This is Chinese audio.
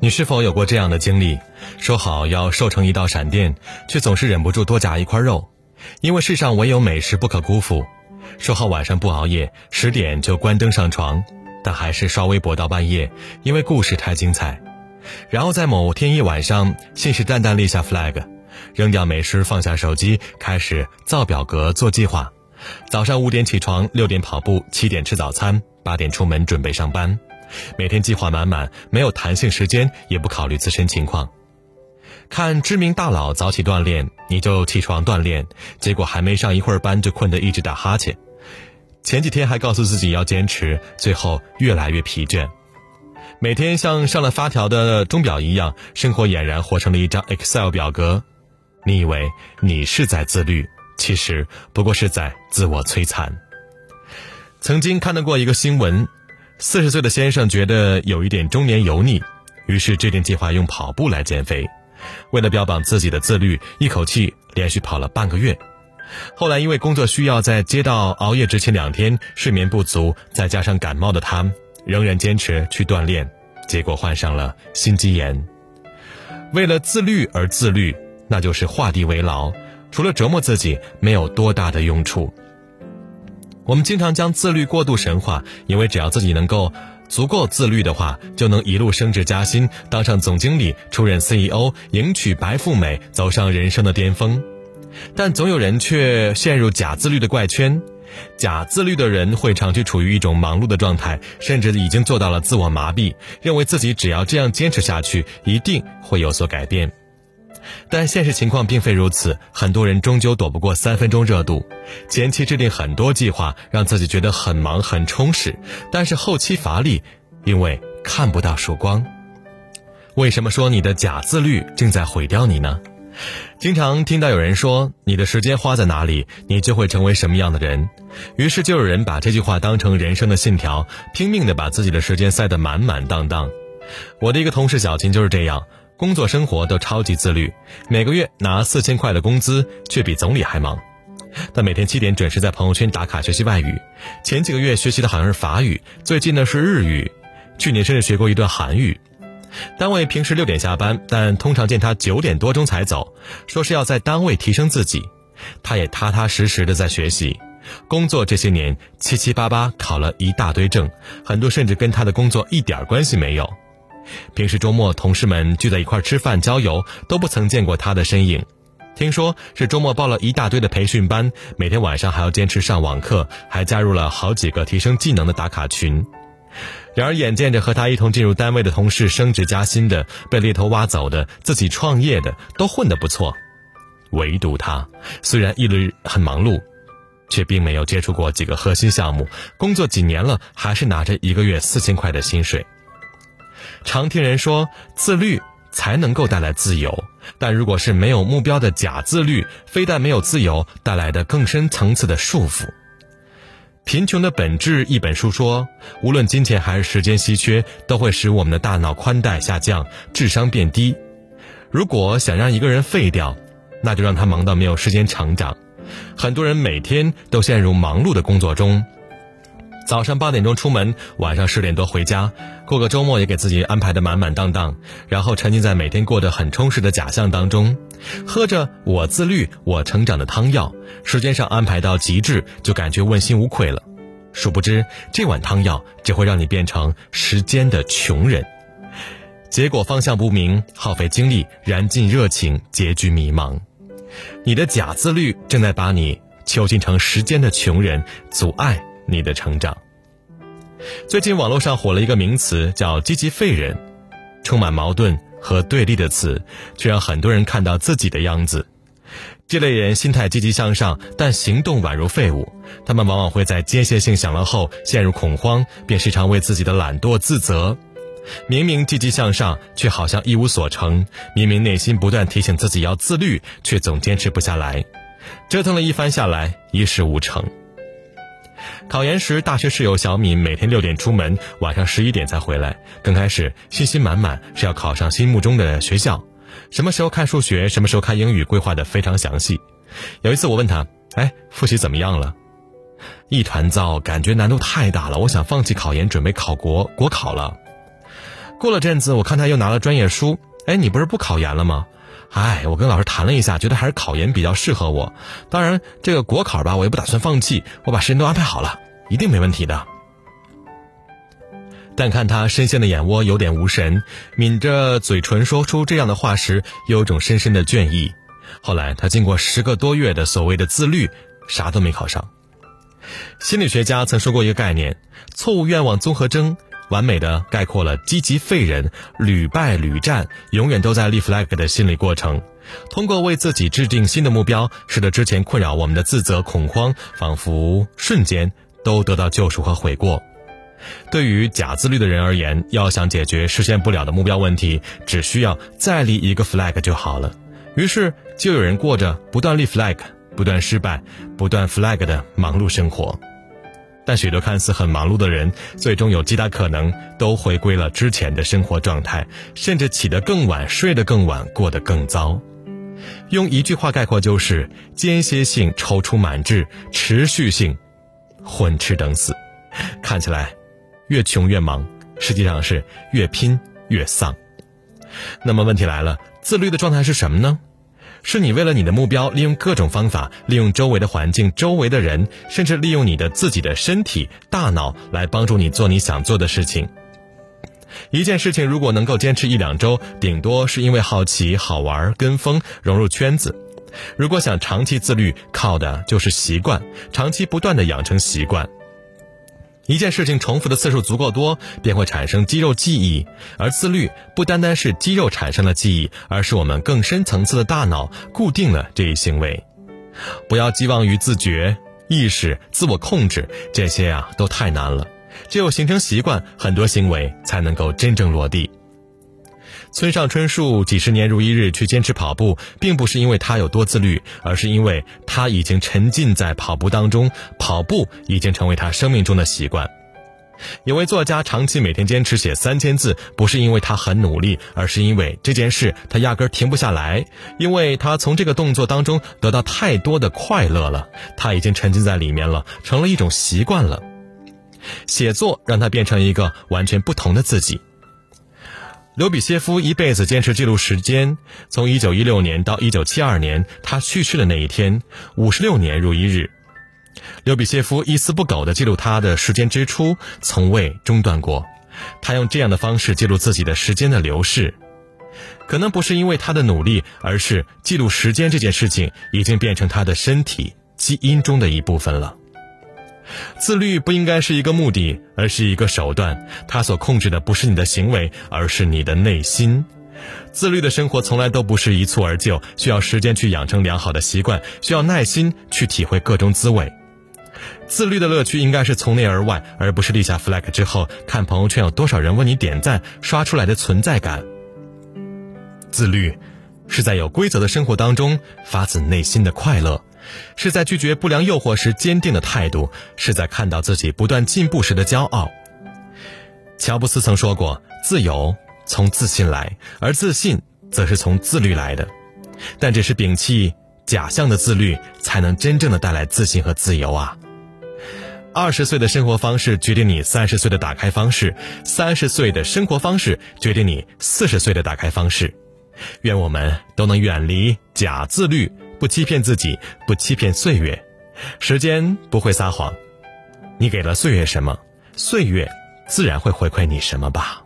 你是否有过这样的经历？说好要瘦成一道闪电，却总是忍不住多夹一块肉，因为世上唯有美食不可辜负。说好晚上不熬夜，十点就关灯上床，但还是刷微博到半夜，因为故事太精彩。然后在某天一晚上，信誓旦旦立下 flag，扔掉美食，放下手机，开始造表格做计划。早上五点起床，六点跑步，七点吃早餐，八点出门准备上班。每天计划满满，没有弹性时间，也不考虑自身情况。看知名大佬早起锻炼，你就起床锻炼，结果还没上一会儿班就困得一直打哈欠。前几天还告诉自己要坚持，最后越来越疲倦。每天像上了发条的钟表一样，生活俨然活成了一张 Excel 表格。你以为你是在自律，其实不过是在自我摧残。曾经看到过一个新闻，四十岁的先生觉得有一点中年油腻，于是制定计划用跑步来减肥。为了标榜自己的自律，一口气连续跑了半个月。后来因为工作需要，在接到熬夜之前两天睡眠不足，再加上感冒的他，仍然坚持去锻炼，结果患上了心肌炎。为了自律而自律，那就是画地为牢，除了折磨自己，没有多大的用处。我们经常将自律过度神化，因为只要自己能够。足够自律的话，就能一路升职加薪，当上总经理，出任 CEO，迎娶白富美，走上人生的巅峰。但总有人却陷入假自律的怪圈。假自律的人会长期处于一种忙碌的状态，甚至已经做到了自我麻痹，认为自己只要这样坚持下去，一定会有所改变。但现实情况并非如此，很多人终究躲不过三分钟热度。前期制定很多计划，让自己觉得很忙很充实，但是后期乏力，因为看不到曙光。为什么说你的假自律正在毁掉你呢？经常听到有人说：“你的时间花在哪里，你就会成为什么样的人。”于是就有人把这句话当成人生的信条，拼命的把自己的时间塞得满满当当。我的一个同事小琴就是这样。工作生活都超级自律，每个月拿四千块的工资，却比总理还忙。他每天七点准时在朋友圈打卡学习外语，前几个月学习的好像是法语，最近呢是日语，去年甚至学过一段韩语。单位平时六点下班，但通常见他九点多钟才走，说是要在单位提升自己。他也踏踏实实的在学习，工作这些年七七八八考了一大堆证，很多甚至跟他的工作一点关系没有。平时周末同事们聚在一块吃饭郊游，都不曾见过他的身影。听说是周末报了一大堆的培训班，每天晚上还要坚持上网课，还加入了好几个提升技能的打卡群。然而，眼见着和他一同进入单位的同事升职加薪的、被猎头挖走的、自己创业的，都混得不错，唯独他，虽然一直很忙碌，却并没有接触过几个核心项目，工作几年了，还是拿着一个月四千块的薪水。常听人说自律才能够带来自由，但如果是没有目标的假自律，非但没有自由，带来的更深层次的束缚。贫穷的本质一本书说，无论金钱还是时间稀缺，都会使我们的大脑宽带下降，智商变低。如果想让一个人废掉，那就让他忙到没有时间成长。很多人每天都陷入忙碌的工作中。早上八点钟出门，晚上十点多回家，过个周末也给自己安排的满满当当，然后沉浸在每天过得很充实的假象当中，喝着我自律我成长的汤药，时间上安排到极致，就感觉问心无愧了。殊不知这碗汤药只会让你变成时间的穷人，结果方向不明，耗费精力，燃尽热情，结局迷茫。你的假自律正在把你囚禁成时间的穷人，阻碍。你的成长。最近网络上火了一个名词，叫“积极废人”，充满矛盾和对立的词，却让很多人看到自己的样子。这类人心态积极向上，但行动宛如废物。他们往往会在间歇性享乐后陷入恐慌，便时常为自己的懒惰自责。明明积极向上，却好像一无所成；明明内心不断提醒自己要自律，却总坚持不下来。折腾了一番下来，一事无成。考研时，大学室友小敏每天六点出门，晚上十一点才回来。刚开始信心满满，是要考上心目中的学校。什么时候看数学，什么时候看英语，规划的非常详细。有一次我问他：“哎，复习怎么样了？”一团糟，感觉难度太大了。我想放弃考研，准备考国国考了。过了阵子，我看他又拿了专业书。哎，你不是不考研了吗？哎，我跟老师谈了一下，觉得还是考研比较适合我。当然，这个国考吧，我也不打算放弃，我把时间都安排好了，一定没问题的。但看他深陷的眼窝有点无神，抿着嘴唇说出这样的话时，有种深深的倦意。后来，他经过十个多月的所谓的自律，啥都没考上。心理学家曾说过一个概念：错误愿望综合征，完美的概括了积极废人屡败屡战、永远都在立 flag 的心理过程。通过为自己制定新的目标，使得之前困扰我们的自责、恐慌，仿佛瞬间都得到救赎和悔过。对于假自律的人而言，要想解决实现不了的目标问题，只需要再立一个 flag 就好了。于是，就有人过着不断立 flag、不断失败、不断 flag 的忙碌生活。但许多看似很忙碌的人，最终有极大可能都回归了之前的生活状态，甚至起得更晚、睡得更晚、过得更糟。用一句话概括就是：间歇性踌躇满志，持续性混吃等死。看起来越穷越忙，实际上是越拼越丧。那么问题来了。自律的状态是什么呢？是你为了你的目标，利用各种方法，利用周围的环境、周围的人，甚至利用你的自己的身体、大脑来帮助你做你想做的事情。一件事情如果能够坚持一两周，顶多是因为好奇、好玩、跟风、融入圈子。如果想长期自律，靠的就是习惯，长期不断的养成习惯。一件事情重复的次数足够多，便会产生肌肉记忆。而自律不单单是肌肉产生了记忆，而是我们更深层次的大脑固定了这一行为。不要寄望于自觉、意识、自我控制，这些啊都太难了。只有形成习惯，很多行为才能够真正落地。村上春树几十年如一日去坚持跑步，并不是因为他有多自律，而是因为他已经沉浸在跑步当中，跑步已经成为他生命中的习惯。有位作家长期每天坚持写三千字，不是因为他很努力，而是因为这件事他压根停不下来，因为他从这个动作当中得到太多的快乐了，他已经沉浸在里面了，成了一种习惯了。写作让他变成一个完全不同的自己。刘比歇夫一辈子坚持记录时间，从一九一六年到一九七二年，他去世的那一天，五十六年如一日。刘比歇夫一丝不苟地记录他的时间支出，从未中断过。他用这样的方式记录自己的时间的流逝，可能不是因为他的努力，而是记录时间这件事情已经变成他的身体基因中的一部分了。自律不应该是一个目的，而是一个手段。它所控制的不是你的行为，而是你的内心。自律的生活从来都不是一蹴而就，需要时间去养成良好的习惯，需要耐心去体会各种滋味。自律的乐趣应该是从内而外，而不是立下 flag 之后看朋友圈有多少人为你点赞刷出来的存在感。自律，是在有规则的生活当中发自内心的快乐。是在拒绝不良诱惑时坚定的态度，是在看到自己不断进步时的骄傲。乔布斯曾说过：“自由从自信来，而自信则是从自律来的。”但只是摒弃假象的自律，才能真正的带来自信和自由啊！二十岁的生活方式决定你三十岁的打开方式，三十岁的生活方式决定你四十岁的打开方式。愿我们都能远离假自律。不欺骗自己，不欺骗岁月，时间不会撒谎。你给了岁月什么，岁月自然会回馈你什么吧。